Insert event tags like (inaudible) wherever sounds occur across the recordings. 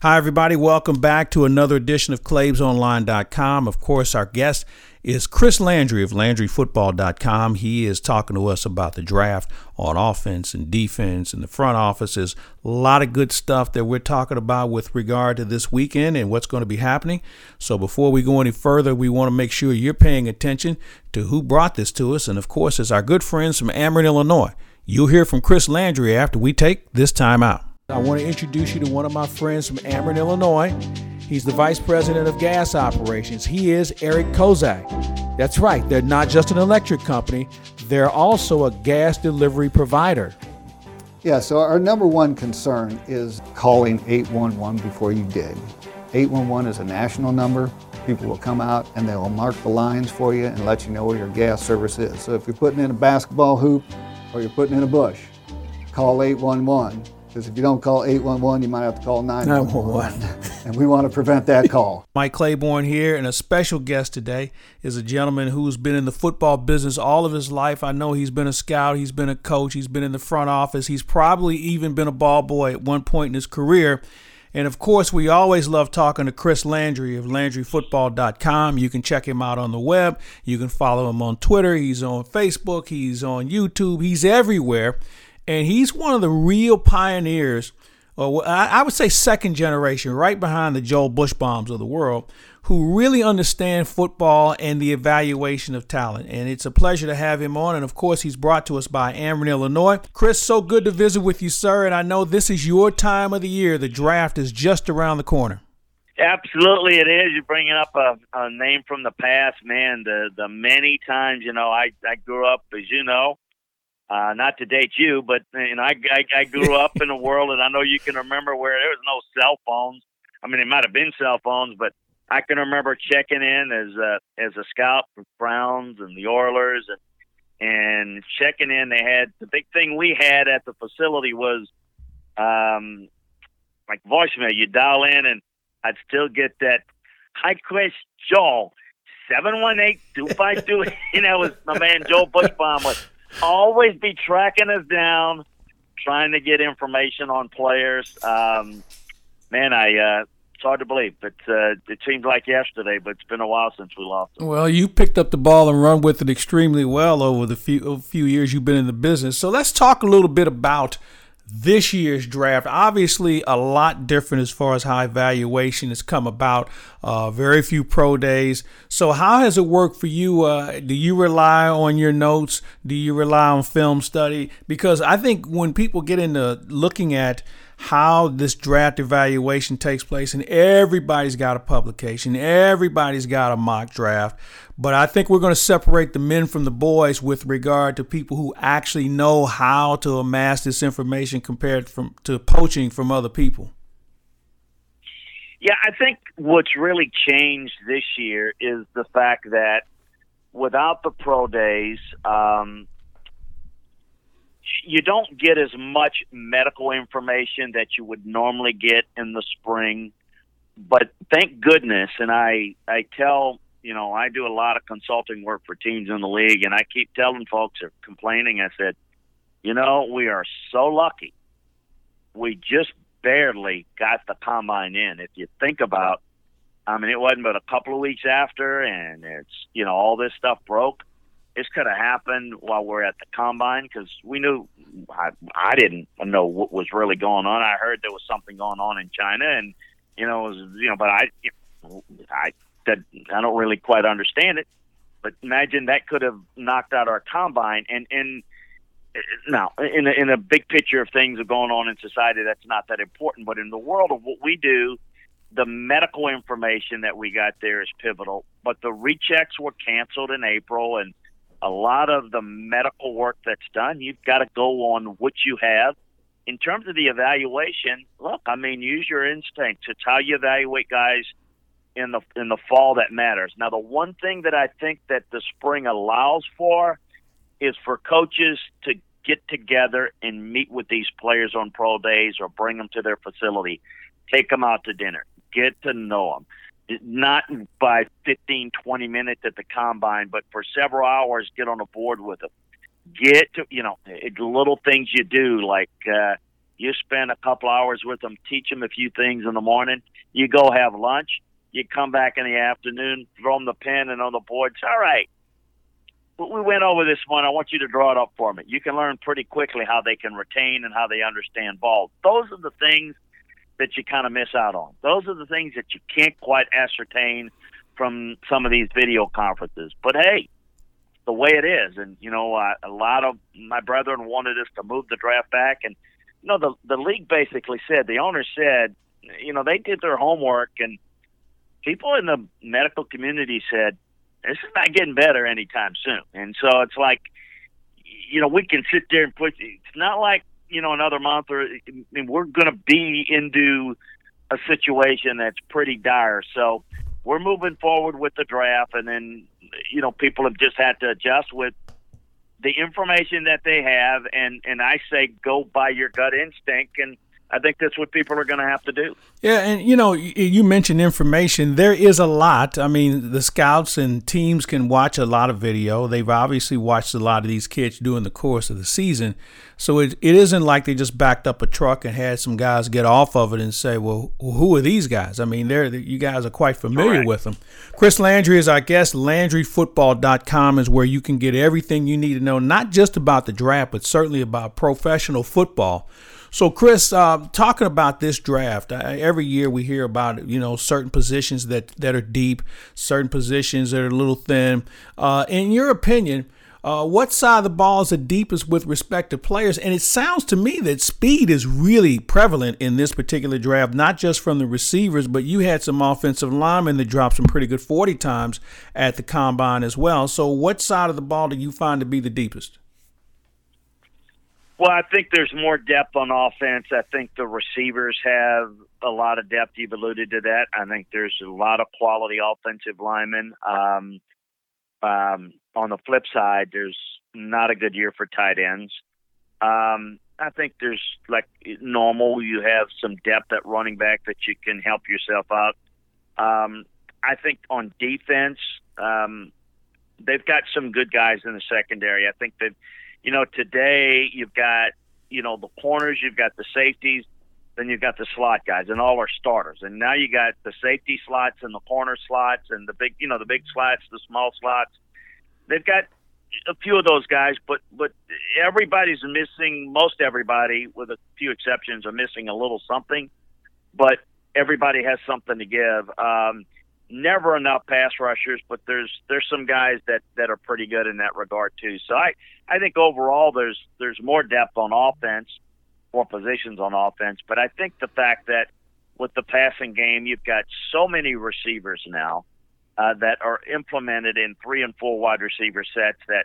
Hi, everybody. Welcome back to another edition of ClaibsOnline.com. Of course, our guest is Chris Landry of LandryFootball.com. He is talking to us about the draft on offense and defense and the front offices. A lot of good stuff that we're talking about with regard to this weekend and what's going to be happening. So, before we go any further, we want to make sure you're paying attention to who brought this to us. And, of course, it's our good friends from Ameren, Illinois. You'll hear from Chris Landry after we take this time out. I want to introduce you to one of my friends from Ameren, Illinois. He's the vice president of gas operations. He is Eric Kozak. That's right, they're not just an electric company, they're also a gas delivery provider. Yeah, so our number one concern is calling 811 before you dig. 811 is a national number. People will come out and they will mark the lines for you and let you know where your gas service is. So if you're putting in a basketball hoop or you're putting in a bush, call 811 because if you don't call 811, you might have to call 911. (laughs) and we want to prevent that call. Mike Claiborne here, and a special guest today is a gentleman who's been in the football business all of his life. I know he's been a scout, he's been a coach, he's been in the front office, he's probably even been a ball boy at one point in his career. And of course, we always love talking to Chris Landry of LandryFootball.com. You can check him out on the web. You can follow him on Twitter. He's on Facebook. He's on YouTube. He's everywhere and he's one of the real pioneers, or I would say second generation, right behind the Joel Buchsbaums of the world, who really understand football and the evaluation of talent. And it's a pleasure to have him on. And of course, he's brought to us by Ameren, Illinois. Chris, so good to visit with you, sir. And I know this is your time of the year. The draft is just around the corner. Absolutely, it is. You're bringing up a, a name from the past, man. The the many times, you know, I I grew up, as you know, uh, not to date you, but you know, I, I, I grew up in a world, and I know you can remember where there was no cell phones. I mean, it might have been cell phones, but I can remember checking in as a as a scout for Browns and the Oilers, and and checking in. They had the big thing we had at the facility was um, like voicemail. You dial in, and I'd still get that. Hi, Chris, Joel, seven one eight two five two. (laughs) You know, was my man Joe Buchsbaum was always be tracking us down, trying to get information on players. Um, man, I uh, it's hard to believe, but uh, it seems like yesterday, but it's been a while since we lost. Well, you picked up the ball and run with it extremely well over the few few years you've been in the business. So let's talk a little bit about this year's draft. Obviously, a lot different as far as how evaluation has come about. Uh, very few pro days. So, how has it worked for you? Uh, do you rely on your notes? Do you rely on film study? Because I think when people get into looking at how this draft evaluation takes place, and everybody's got a publication, everybody's got a mock draft. But I think we're going to separate the men from the boys with regard to people who actually know how to amass this information compared from to poaching from other people. Yeah, I think what's really changed this year is the fact that without the pro days, um, you don't get as much medical information that you would normally get in the spring. But thank goodness, and I I tell you know I do a lot of consulting work for teams in the league, and I keep telling folks are complaining. I said, you know, we are so lucky. We just barely got the combine in. If you think about, I mean, it wasn't but a couple of weeks after, and it's you know all this stuff broke this could have happened while we're at the combine because we knew I, I didn't know what was really going on. I heard there was something going on in China, and you know, was, you know, but I, I, that I don't really quite understand it. But imagine that could have knocked out our combine, and and now in a, in a big picture of things going on in society, that's not that important. But in the world of what we do, the medical information that we got there is pivotal. But the rechecks were canceled in April, and a lot of the medical work that's done, you've got to go on what you have. In terms of the evaluation, look, I mean, use your instincts. It's how you evaluate guys in the in the fall that matters. Now, the one thing that I think that the spring allows for is for coaches to get together and meet with these players on pro days or bring them to their facility, take them out to dinner, get to know them not by 15, 20 minutes at the combine, but for several hours, get on a board with them. Get to, you know, little things you do like, uh, You spend a couple hours with them, teach them a few things in the morning. You go have lunch. You come back in the afternoon, throw them the pen and on the board. It's all right. We went over this one. I want you to draw it up for me. You can learn pretty quickly how they can retain and how they understand ball. Those are the things that you kind of miss out on. Those are the things that you can't quite ascertain from some of these video conferences. But hey, the way it is. And you know, uh, a lot of my brethren wanted us to move the draft back, and you know, the the league basically said the owner said, you know, they did their homework, and people in the medical community said this is not getting better anytime soon. And so it's like, you know, we can sit there and put. It's not like you know another month or we're going to be into a situation that's pretty dire. So we're moving forward with the draft, and then you know people have just had to adjust with the information that they have, and and I say go by your gut instinct and I think that's what people are going to have to do. Yeah, and you know, you mentioned information. There is a lot. I mean, the scouts and teams can watch a lot of video. They've obviously watched a lot of these kids during the course of the season. So it, it isn't like they just backed up a truck and had some guys get off of it and say, well, who are these guys? I mean, they're, you guys are quite familiar Correct. with them. Chris Landry is our guest. LandryFootball.com is where you can get everything you need to know, not just about the draft, but certainly about professional football. So, Chris, uh, talking about this draft, uh, every year we hear about you know certain positions that that are deep, certain positions that are a little thin. Uh, in your opinion, uh, what side of the ball is the deepest with respect to players? And it sounds to me that speed is really prevalent in this particular draft, not just from the receivers, but you had some offensive linemen that dropped some pretty good 40 times at the combine as well. So, what side of the ball do you find to be the deepest? Well, I think there's more depth on offense. I think the receivers have a lot of depth. You've alluded to that. I think there's a lot of quality offensive linemen. Um, um, on the flip side, there's not a good year for tight ends. Um, I think there's like normal. You have some depth at running back that you can help yourself out. Um, I think on defense, um, they've got some good guys in the secondary. I think that you know, today you've got, you know, the corners, you've got the safeties, then you've got the slot guys, and all our starters. And now you got the safety slots and the corner slots and the big, you know, the big slots, the small slots. They've got a few of those guys, but but everybody's missing. Most everybody, with a few exceptions, are missing a little something. But everybody has something to give. Um, never enough pass rushers, but there's there's some guys that that are pretty good in that regard too. So I I think overall there's there's more depth on offense, more positions on offense, but I think the fact that with the passing game you've got so many receivers now uh, that are implemented in three and four wide receiver sets that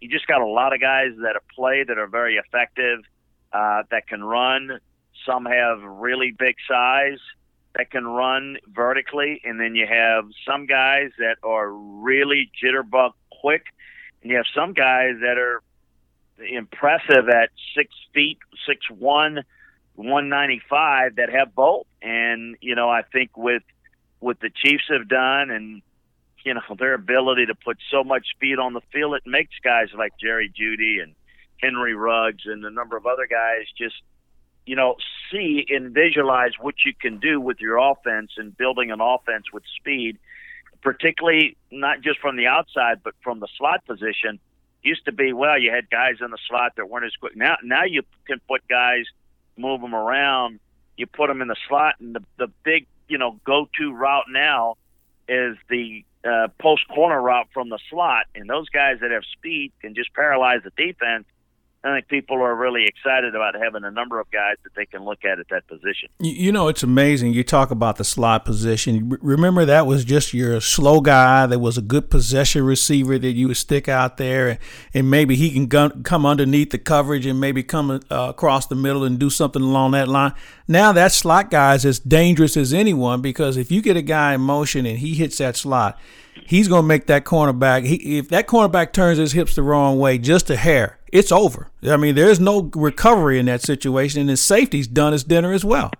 you just got a lot of guys that played that are very effective, uh, that can run. Some have really big size that can run vertically, and then you have some guys that are really jitterbug quick, and you have some guys that are impressive at six feet, six one, one ninety five that have both. And you know, I think with what the Chiefs have done, and you know their ability to put so much speed on the field, it makes guys like Jerry Jeudy and Henry Ruggs and a number of other guys just you know, see and visualize what you can do with your offense and building an offense with speed, particularly not just from the outside, but from the slot position. Used to be, well, you had guys in the slot that weren't as quick. Now, now you can put guys, move them around. You put them in the slot, and the the big, you know, go-to route now is the uh, post corner route from the slot, and those guys that have speed can just paralyze the defense I think people are really excited about having a number of guys that they can look at at that position. You know, it's amazing. You talk about the slot position. Remember, that was just your slow guy. That was a good possession receiver that you would stick out there, and, maybe he can gun, come underneath the coverage and maybe come uh, across the middle and do something along that line. Now that slot guy is as dangerous as anyone because if you get a guy in motion and he hits that slot, he's going to make that cornerback. He, if that cornerback turns his hips the wrong way, just a hair, it's over. I mean, there's no recovery in that situation, and his safety's done his dinner as well.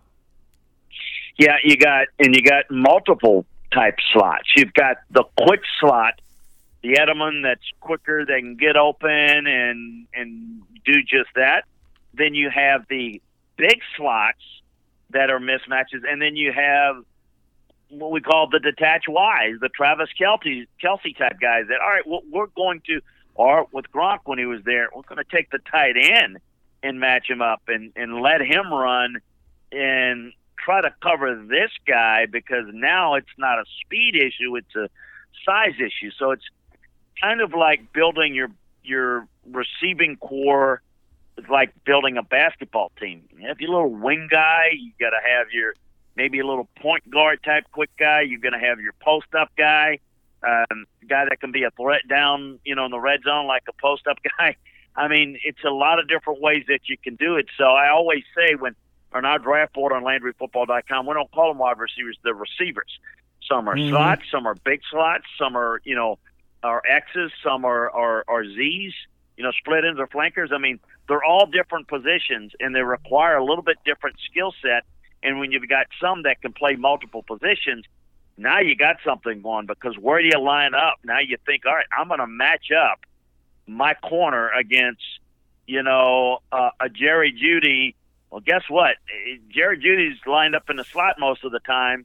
Yeah, you got and you got multiple type slots. You've got the quick slot, the Edelman that's quicker, they can get open and and do just that. Then you have the big slots that are mismatches, and then you have what we call the detached Ys, the Travis Kelce Kelce type guys. That all right, well, we're going to, or with Gronk when he was there, we're going to take the tight end and match him up and and let him run and try to cover this guy because now it's not a speed issue, it's a size issue. So it's kind of like building your your receiving core like building a basketball team. If You have your little wing guy, you got to have your maybe a little point guard type quick guy. You're going to have your post up guy, um, guy that can be a threat down, you know, in the red zone like a post up (laughs) guy. I mean, it's a lot of different ways that you can do it. So I always say when on our draft board on LandryFootball.com, we don't call them wide receivers; they're receivers. Some are mm-hmm. slots, some are big slots, some are you know are X's, some are are, are Z's. You know, split ends or flankers. I mean, they're all different positions and they require a little bit different skill set. And when you've got some that can play multiple positions, now you got something going because where do you line up? Now you think, all right, I'm going to match up my corner against, you know, uh, a Jerry Jeudy. Well, guess what? Jerry Jeudy's lined up in the slot most of the time.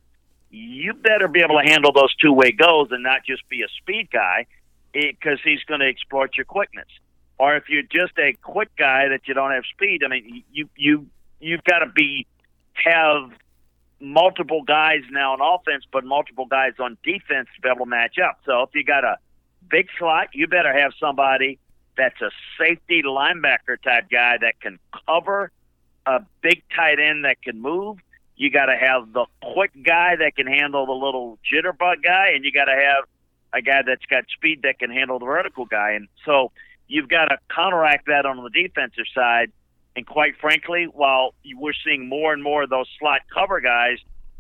You better be able to handle those two way goals and not just be a speed guy because he's going to exploit your quickness or if you're just a quick guy that you don't have speed, I mean, you you you've got to be have multiple guys now on offense, but multiple guys on defense to be able to match up. So if you got a big slot, you better have somebody that's a safety linebacker type guy that can cover a big tight end that can move. You got to have the quick guy that can handle the little jitterbug guy, and you got to have a guy that's got speed that can handle the vertical guy. And so you've got to counteract that on the defensive side. And quite frankly, while we're seeing more and more of those slot cover guys,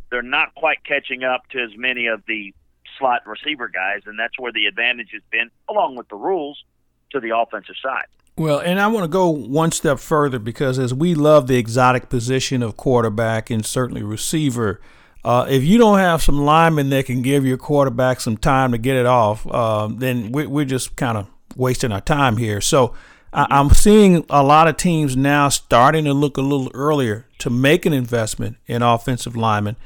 they're not quite catching up to as many of the slot receiver guys, and that's where the advantage has been, along with the rules, to the offensive side. Well, and I want to go one step further because as we love the exotic position of quarterback and certainly receiver, uh, if you don't have some linemen that can give your quarterback some time to get it off, uh, then we're, we're just kind of wasting our time here. So I, am seeing a lot of teams now starting to look a little earlier to make an investment in offensive linemen.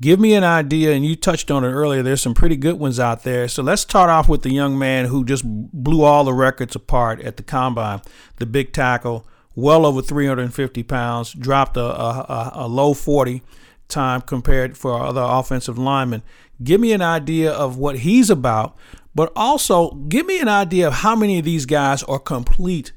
Give me an idea, and you touched on it earlier. There's some pretty good ones out there. So let's start off with the young man who just blew all the records apart at the combine, the big tackle, well over 350 pounds, dropped a, a, a low 40 time compared for other offensive linemen. Give me an idea of what he's about, but also give me an idea of how many of these guys are complete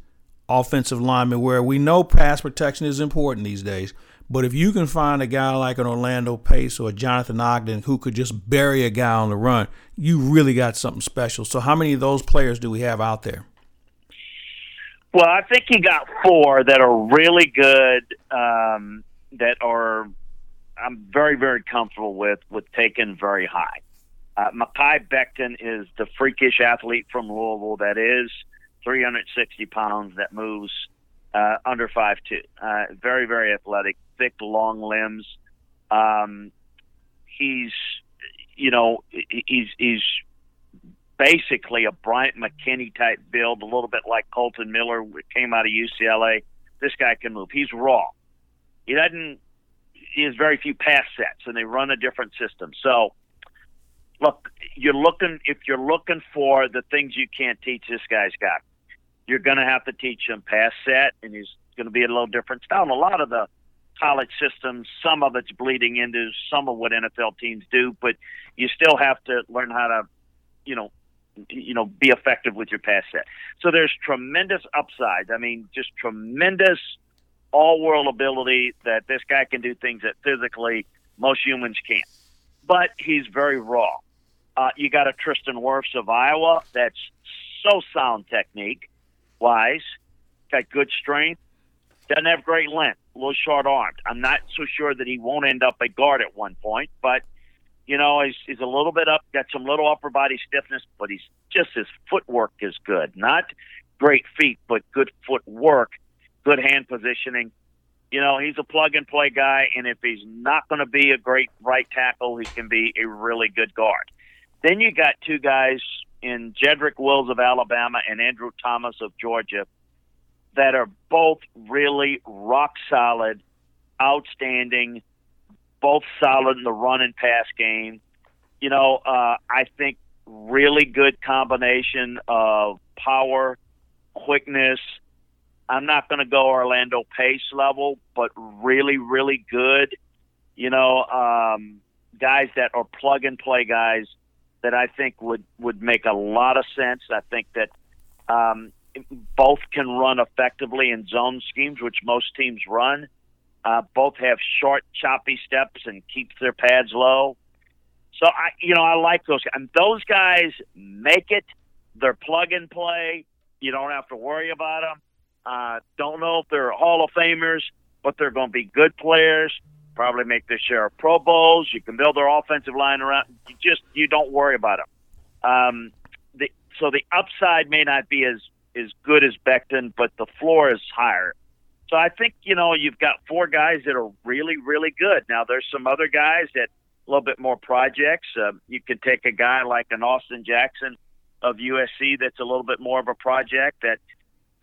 offensive linemen where we know pass protection is important these days. But if you can find a guy like an Orlando Pace or Jonathan Ogden who could just bury a guy on the run, you really got something special. So, how many of those players do we have out there? Well, I think you got four that are really good, um, that are I'm very, very comfortable with, with taking very high. Uh, Mekhi Becton is the freakish athlete from Louisville that is 360 pounds that moves uh, under 5'2. Uh, very, very athletic, thick, long limbs. Um, he's, you know, he's, he's basically a Bryant McKinney type build, a little bit like Kolton Miller, came out of UCLA. This guy can move. He's raw. He doesn't, he has very few pass sets, and they run a different system. So, look, you're looking if you're looking for the things you can't teach, this guy's got. You're going to have to teach him pass set, and he's going to be a little different style. A lot of the college systems, some of it's bleeding into some of what NFL teams do, but you still have to learn how to, you know, you know, be effective with your pass set. So there's tremendous upside. I mean, just tremendous all-world ability that this guy can do things that physically most humans can't. But he's very raw. Uh, you got a Tristan Wirfs of Iowa that's so sound technique wise, got good strength, doesn't have great length, a little short armed. I'm not so sure that he won't end up a guard at one point, but you know, he's, he's a little bit up, got some little upper body stiffness, but he's just his footwork is good. Not great feet, but good footwork, good hand positioning you know, he's a plug and play guy, and if he's not going to be a great right tackle, he can be a really good guard. Then you got two guys in Jedrick Wills of Alabama and Andrew Thomas of Georgia that are both really rock solid outstanding, both solid in the run and pass game. You know, uh, I think really good combination of power, quickness. I'm not going to go Orlando Pace level, but really, really good. You know, um, guys that are plug and play guys that I think would would make a lot of sense. I think that um, both can run effectively in zone schemes, which most teams run. Uh, both have short, choppy steps and keep their pads low. So I, you know, I like those. And those guys make it. They're plug and play. You don't have to worry about them. Uh, don't know if they're Hall of Famers, but they're going to be good players. Probably make their share of Pro Bowls. You can build their offensive line around. You just you don't worry about them. Um, the, so the upside may not be as as good as Becton, but the floor is higher. So I think you know you've got four guys that are really really good. Now there's some other guys that a little bit more projects. Uh, you could take a guy like an Austin Jackson of USC that's a little bit more of a project that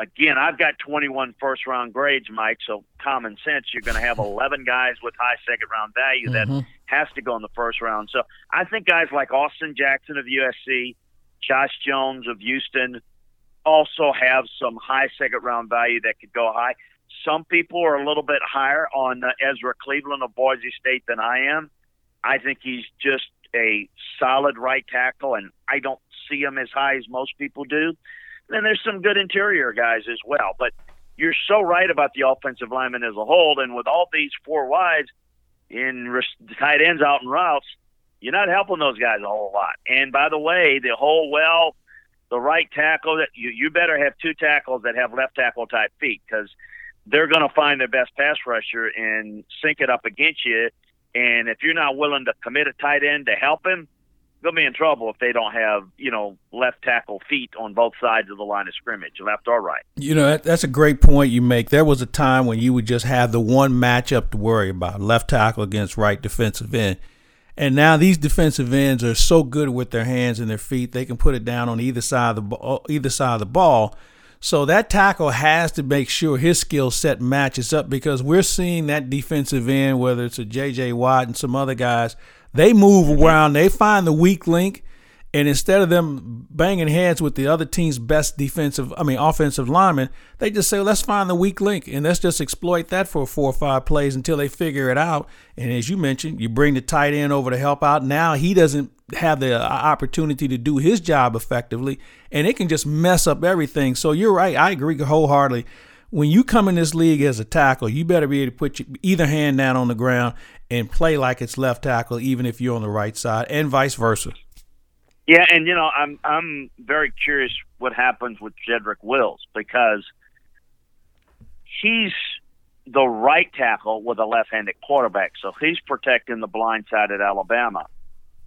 again, I've got 21 first round grades, Mike. So common sense, you're going to have 11 guys with high second round value that mm-hmm. has to go in the first round. So I think guys like Austin Jackson of USC, Josh Jones of Houston, also have some high second round value that could go high. Some people are a little bit higher on uh, Ezra Cleveland of Boise State than I am. I think he's just a solid right tackle, and I don't see him as high as most people do. Then there's some good interior guys as well. But you're so right about the offensive lineman as a whole, and with all these four wides in tight ends out in routes, you're not helping those guys a whole lot. And by the way, the whole well the right tackle that you you better have two tackles that have left tackle type feet because they're going to find their best pass rusher and sync it up against you. And if you're not willing to commit a tight end to help him, they'll be in trouble if they don't have you know left tackle feet on both sides of the line of scrimmage, left or right. You know that's a great point you make. There was a time when you would just have the one matchup to worry about: left tackle against right defensive end. And now these defensive ends are so good with their hands and their feet; they can put it down on either side of the ball, either side of the ball. So that tackle has to make sure his skill set matches up because we're seeing that defensive end, whether it's a J.J. Watt and some other guys, they move around, they find the weak link, and instead of them banging heads with the other team's best defensive, I mean offensive lineman, they just say, let's find the weak link and let's just exploit that for four or five plays until they figure it out. And as you mentioned, you bring the tight end over to help out. Now he doesn't have the uh, opportunity to do his job effectively, and it can just mess up everything. So you're right. I agree wholeheartedly. When you come in this league as a tackle, you better be able to put either hand down on the ground and play like it's left tackle, even if you're on the right side, and vice versa. Yeah, and you know, I'm I'm very curious what happens with Jedrick Wills because he's the right tackle with a left-handed quarterback, so he's protecting the blind side at Alabama,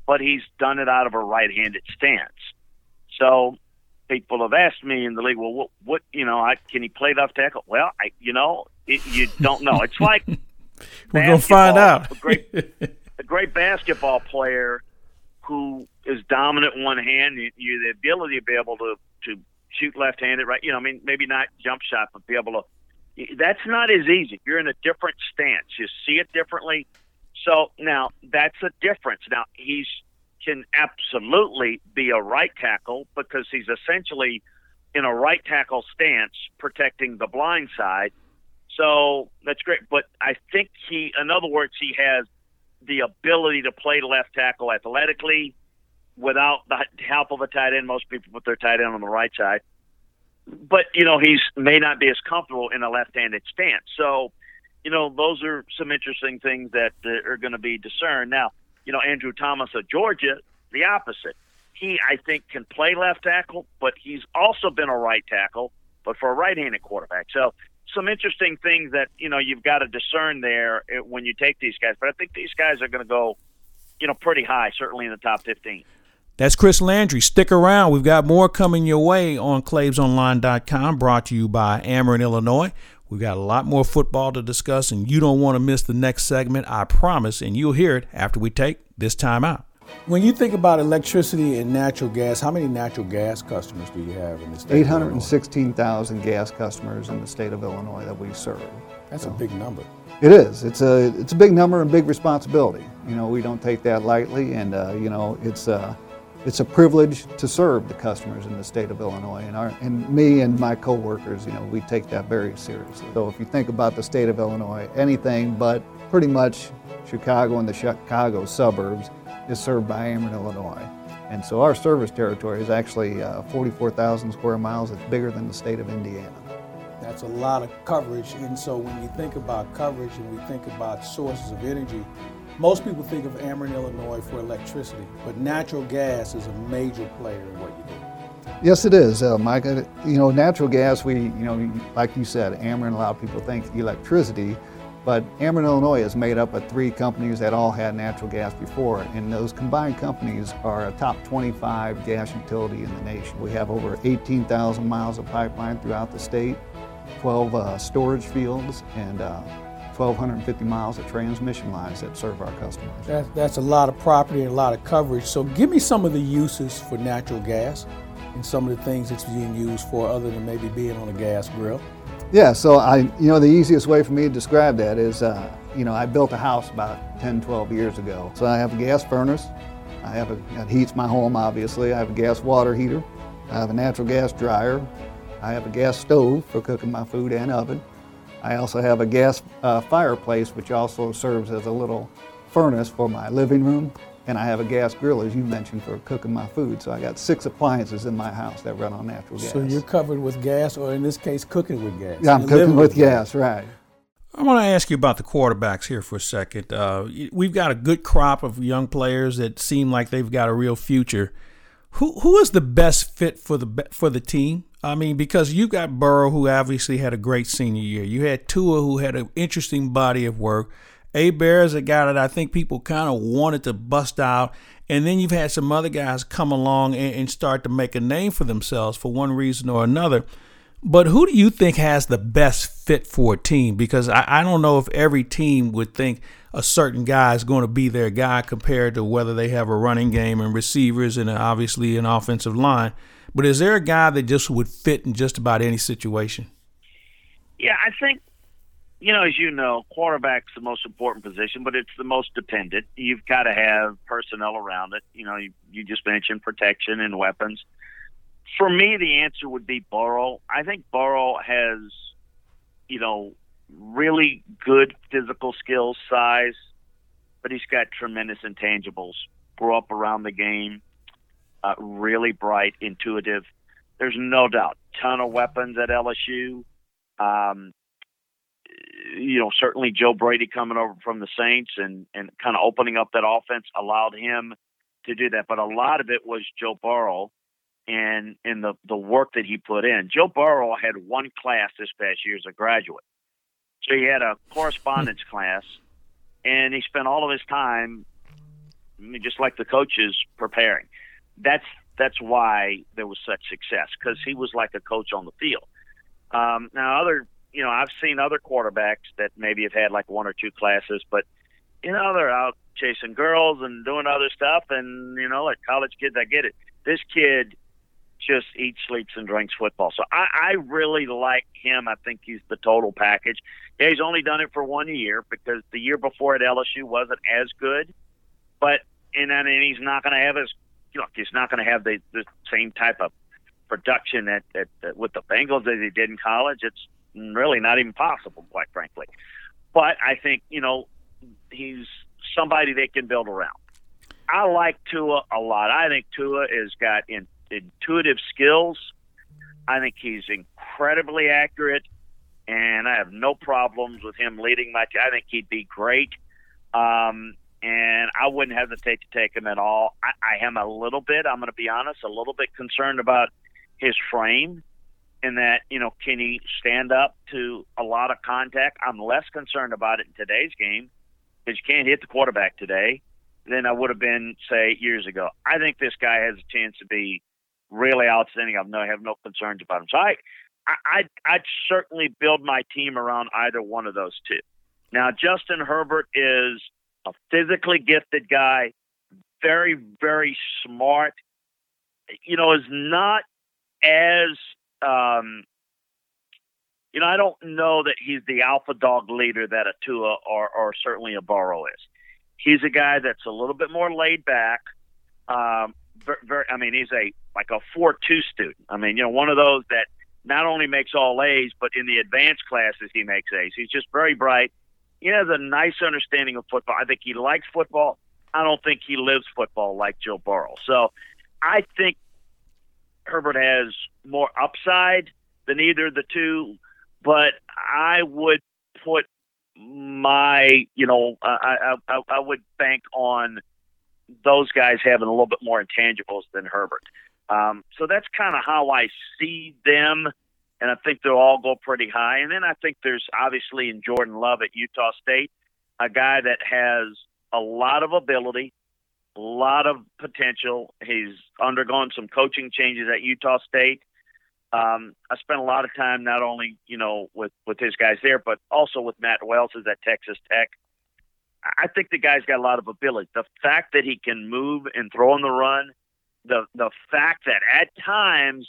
but he's done it out of a right-handed stance. So people have asked me in the league, well, what, what you know, I, can he play left tackle? Well, I, you know, it, you don't know. It's like (laughs) we're gonna find out. a great, (laughs) a great basketball player who is dominant one hand, you, you the ability to be able to to shoot left-handed, right? You know, I mean, maybe not jump shot, but be able to. That's not as easy. You're in a different stance. You see it differently. So now that's a difference. Now he's can absolutely be a right tackle because he's essentially in a right tackle stance protecting the blind side. So that's great. But I think he, in other words, he has the ability to play left tackle athletically without the help of a tight end. Most people put their tight end on the right side, but you know he's may not be as comfortable in a left-handed stance. So, you know, those are some interesting things that uh, are going to be discerned. Now, you know, Andrew Thomas of Georgia, the opposite. He, I think, can play left tackle, but he's also been a right tackle, but for a right-handed quarterback. So some interesting things that you know you've got to discern there uh, when you take these guys. But I think these guys are going to go, you know, pretty high, certainly in the top fifteen. That's Chris Landry. Stick around. We've got more coming your way on ClaibsOnline.com, brought to you by Ameren, Illinois. We've got a lot more football to discuss, and you don't want to miss the next segment, I promise, and you'll hear it after we take this time out. When you think about electricity and natural gas, how many natural gas customers do you have in the state? 816,000 gas customers in the state of Illinois that we serve. That's so, a big number. It is. It's a it's a big number and big responsibility. You know, we don't take that lightly, and uh, you know, it's uh, it's a privilege to serve the customers in the state of Illinois. And, our, and me and my coworkers, you know, we take that very seriously. So if you think about the state of Illinois, anything but pretty much Chicago and the Chicago suburbs is served by Ameren, Illinois. And so our service territory is actually uh, 44,000 square miles. It's bigger than the state of Indiana. That's a lot of coverage. And so when you think about coverage and we think about sources of energy, most people think of Ameren, Illinois for electricity, but natural gas is a major player in what you do. Yes, it is, uh, Mike. Uh, you know, natural gas, we, you know, like you said, Ameren, a lot of people think electricity, but Ameren, Illinois is made up of three companies that all had natural gas before, and those combined companies are a top 25 gas utility in the nation. We have over 18,000 miles of pipeline throughout the state, 12 uh, storage fields, and uh, 1,250 miles of transmission lines that serve our customers. That, that's a lot of property and a lot of coverage. So give me some of the uses for natural gas and some of the things it's being used for other than maybe being on a gas grill. Yeah, so I, you know, the easiest way for me to describe that is, uh, you know, I built a house about 10, 12 years ago. So I have a gas furnace. I have a, that heats my home, obviously. I have a gas water heater. I have a natural gas dryer. I have a gas stove for cooking my food and oven. I also have a gas uh, fireplace, which also serves as a little furnace for my living room. And I have a gas grill, as you mentioned, for cooking my food. So I got six appliances in my house that run on natural gas. So you're covered with gas, or in this case, cooking with gas. Yeah, I'm cooking with, with gas, gas, right. I want to ask you about the quarterbacks here for a second. Uh, we've got a good crop of young players that seem like they've got a real future. Who who is the best fit for the for the team? I mean, because you got Burrow, who obviously had a great senior year. You had Tua, who had an interesting body of work. Herbert is a guy that I think people kind of wanted to bust out. And then you've had some other guys come along and, and start to make a name for themselves for one reason or another. But who do you think has the best fit for a team? Because I, I don't know if every team would think a certain guy is going to be their guy compared to whether they have a running game and receivers and obviously an offensive line. But is there a guy that just would fit in just about any situation? Yeah, I think you know, as you know, quarterback's the most important position, but it's the most dependent. You've got to have personnel around it. You know, you, you just mentioned protection and weapons. For me, the answer would be Burrow. I think Burrow has, you know, really good physical skills, size, but he's got tremendous intangibles. Grew up around the game uh, really bright, intuitive. There's no doubt, ton of weapons at LSU. Um, you know, certainly Joe Brady coming over from the Saints and and kind of opening up that offense allowed him to do that. But a lot of it was Joe Burrow and in the the work that he put in. Joe Burrow had one class this past year as a graduate, so he had a correspondence class, and he spent all of his time, just like the coaches, preparing that's that's why there was such success because he was like a coach on the field. Um, now, other you know, I've seen other quarterbacks that maybe have had like one or two classes, but you know, they're out chasing girls and doing other stuff, and you know, like college kids, I get it. This kid just eats, sleeps, and drinks football. So I, I really like him. I think he's the total package. Yeah, he's only done it for one year because the year before at LSU wasn't as good, but and then and he's not going to have as look, he's not going to have the, the same type of production at, at, at with the Bengals as he did in college. It's really not even possible, quite frankly. But I think you know he's somebody they can build around. I like Tua a lot. I think Tua has got in, intuitive skills. I think he's incredibly accurate, and I have no problems with him leading my team. I think he'd be great. Um, and I wouldn't hesitate to take him at all. I, I am a little bit, I'm going to be honest, a little bit concerned about his frame in that, you know, can he stand up to a lot of contact? I'm less concerned about it in today's game because you can't hit the quarterback today than I would have been, say, years ago. I think this guy has a chance to be really outstanding. I've no, I have no concerns about him. So I, I, I'd certainly build my team around either one of those two. Now, Justin Herbert is – a physically gifted guy, very, very smart. You know, is not as um, you know, I don't know that he's the alpha dog leader that a Tua or, or certainly a Burrow is. He's a guy that's a little bit more laid back. Um, very, very, I mean, he's a like a four-two student. I mean, you know, one of those that not only makes all A's, but in the advanced classes he makes A's. He's just very bright. He has a nice understanding of football. I think he likes football. I don't think he lives football like Joe Burrow. So I think Herbert has more upside than either of the two, but I would put my, you know, I, I, I would bank on those guys having a little bit more intangibles than Herbert. Um, so that's kind of how I see them, and I think they'll all go pretty high. And then I think there's obviously in Jordan Love at Utah State, a guy that has a lot of ability, a lot of potential. He's undergone some coaching changes at Utah State. Um, I spent a lot of time not only you know with with his guys there, but also with Matt Wells at Texas Tech. I think the guy's got a lot of ability. The fact that he can move and throw on the run, the the fact that at times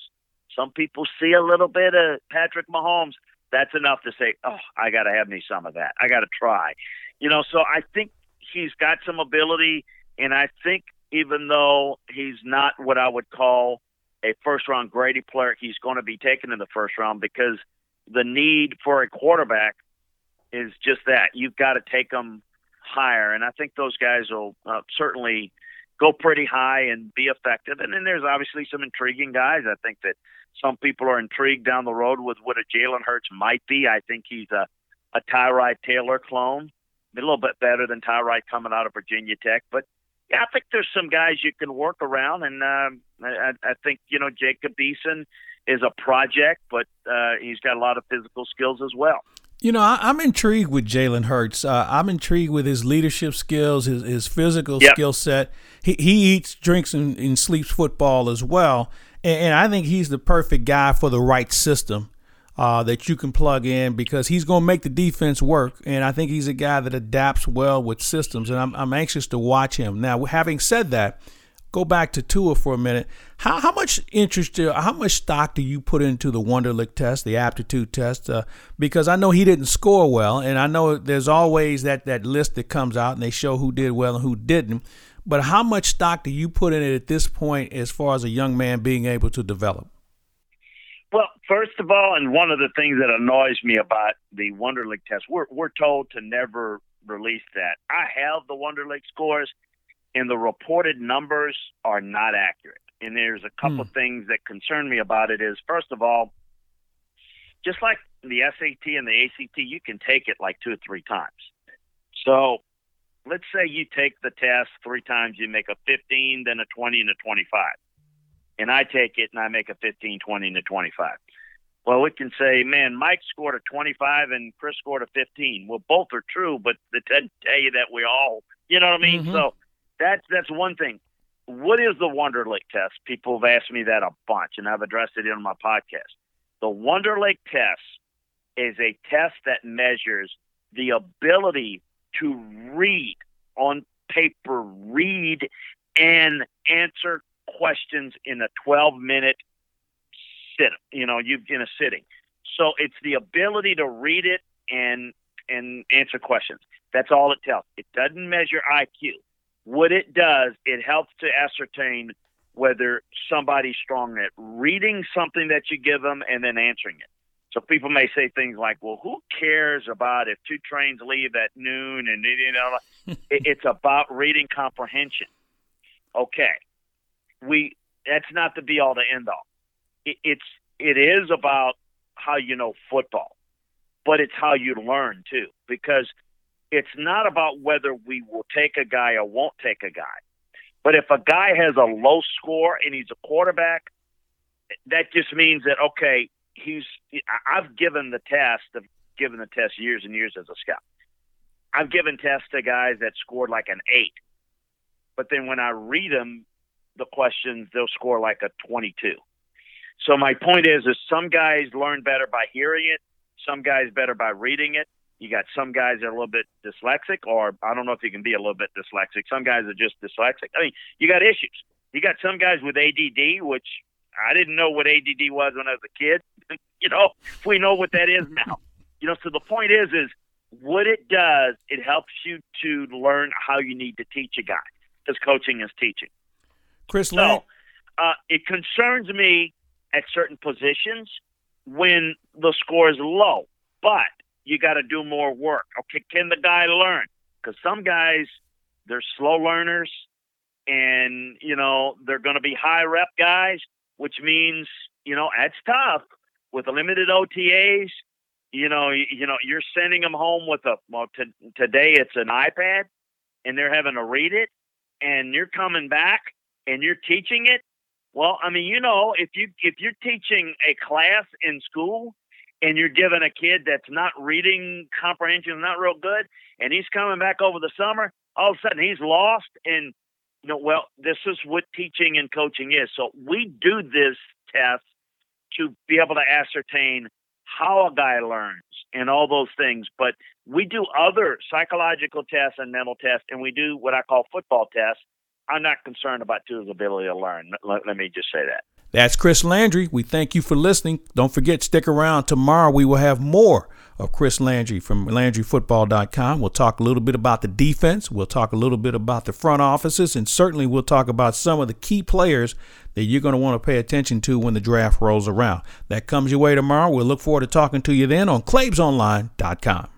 some people see a little bit of Patrick Mahomes, that's enough to say, oh, I got to have me some of that. I got to try, you know. So I think he's got some ability, and I think even though he's not what I would call a first round Grady player, he's going to be taken in the first round because the need for a quarterback is just that. You've got to take them higher, and I think those guys will uh, certainly go pretty high and be effective. And then there's obviously some intriguing guys. I think that some people are intrigued down the road with what a Jalen Hurts might be. I think he's a a Tyrod Taylor clone, a little bit better than Tyrod coming out of Virginia Tech. But yeah, I think there's some guys you can work around, and um, I, I think you know Jacob Eason is a project, but uh, he's got a lot of physical skills as well. You know, I, am intrigued with Jalen Hurts. Uh, I'm intrigued with his leadership skills, his, his physical yep. skill set. He, he eats, drinks, and, and sleeps football as well. And, and, I think he's the perfect guy for the right system uh, that you can plug in because he's going to make the defense work. And I think he's a guy that adapts well with systems. And I'm, I'm anxious to watch him. Now, having said that, go back to Tua for a minute. How, how much interest, how much stock do you put into the Wonderlic test, the aptitude test? Uh, because I know he didn't score well, and I know there's always that, that list that comes out and they show who did well and who didn't. But how much stock do you put in it at this point as far as a young man being able to develop? First of all, and one of the things that annoys me about the Wonderlic test, we're, we're told to never release that. I have the Wonderlic scores and the reported numbers are not accurate. And there's a couple of hmm. things that concern me about it is first of all, just like the SAT and the ACT, you can take it like two or three times. So let's say you take the test three times, you make a 15, then a 20, and a 25. And I take it and I make a 15, 20, and a 25. Well, we can say, man, Mike scored a 25 and Chris scored a 15. Well, both are true, but it doesn't tell you that we all, you know what I mean? Mm-hmm. So that's that's one thing. What is the Wonderlic test? People have asked me that a bunch, and I've addressed it in my podcast. The Wonderlic test is a test that measures the ability to read on paper, read and answer questions in a 12 minute sit, you know, you in a sitting. So it's the ability to read it and and answer questions. That's all it tells. It doesn't measure IQ. What it does, it helps to ascertain whether somebody's strong at reading something that you give them and then answering it. So people may say things like, "Well, who cares about if two trains leave at noon?" And you know, (laughs) it's about reading comprehension. Okay, we that's not the be all to end all. It, it's it is about how you know football, but it's how you learn too. Because it's not about whether we will take a guy or won't take a guy. But if a guy has a low score and he's a quarterback, that just means that okay, he's. I've given the test. I've given the test years and years as a scout. I've given tests to guys that scored like an eight, but then when I read them, the questions they'll score like a twenty-two. So my point is, is some guys learn better by hearing it, some guys better by reading it, you got some guys that are a little bit dyslexic, or I don't know if you can be a little bit dyslexic. Some guys are just dyslexic. I mean, you got issues. You got some guys with ADD, which I didn't know what ADD was when I was a kid. (laughs) you know, we know what that is now. You know, so the point is, is what it does, it helps you to learn how you need to teach a guy because coaching is teaching. Chris So uh, it concerns me at certain positions when the score is low, but you got to do more work. Okay, can the guy learn? Because some guys, they're slow learners, and you know they're going to be high rep guys, which means you know that's tough with limited OTAs. You know, you, you know, you're sending them home with a well. T- today it's an iPad, and they're having to read it, and you're coming back and you're teaching it. Well, I mean, you know, if you if you're teaching a class in school and you're giving a kid that's not reading comprehension not real good, and he's coming back over the summer, all of a sudden he's lost. And you know, well, this is what teaching and coaching is. So we do this test to be able to ascertain how a guy learns and all those things. But we do other psychological tests and mental tests, and we do what I call football tests. I'm not concerned about Tua's ability to learn. Let, let me just say that. That's Chris Landry. We thank you for listening. Don't forget, stick around. Tomorrow we will have more of Chris Landry from LandryFootball.com. We'll talk a little bit about the defense. We'll talk a little bit about the front offices, and certainly we'll talk about some of the key players that you're going to want to pay attention to when the draft rolls around. That comes your way tomorrow. We'll look forward to talking to you then on ClaibsOnline.com.